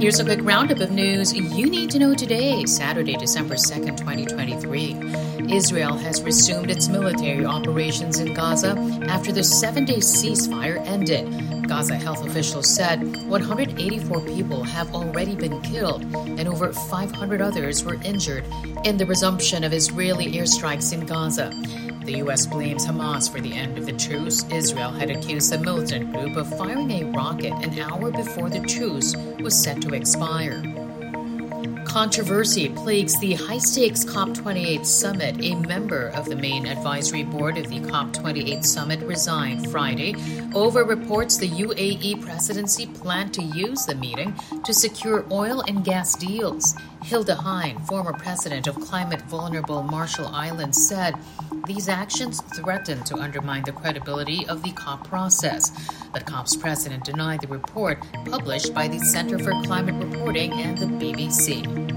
Here's a quick roundup of news you need to know today, Saturday, December 2nd, 2023. Israel has resumed its military operations in Gaza after the seven day ceasefire ended. Gaza health officials said 184 people have already been killed and over 500 others were injured in the resumption of Israeli airstrikes in Gaza. The U.S. blames Hamas for the end of the truce. Israel had accused the militant group of firing a rocket an hour before the truce was set to expire. Controversy plagues the high stakes COP28 summit. A member of the main advisory board of the COP28 summit resigned Friday over reports the UAE presidency planned to use the meeting to secure oil and gas deals. Hilda Heine, former president of climate vulnerable Marshall Islands, said these actions threaten to undermine the credibility of the COP process. But COP's president denied the report published by the Center for Climate Reporting and the BBC.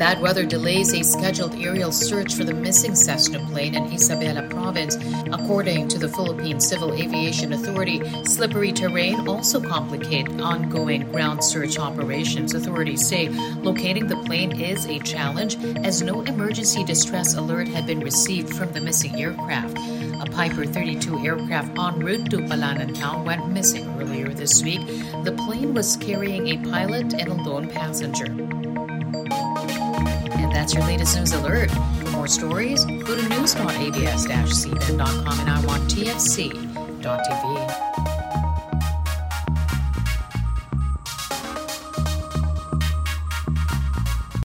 Bad weather delays a scheduled aerial search for the missing Cessna plane in Isabela province. According to the Philippine Civil Aviation Authority, slippery terrain also complicate ongoing ground search operations. Authorities say locating the plane is a challenge as no emergency distress alert had been received from the missing aircraft. A Piper 32 aircraft en route to Palanan town went missing earlier this week. The plane was carrying a pilot and a lone passenger. That's your latest news alert. For more stories, go to news.abs-cbn.com and I want tfc.tv.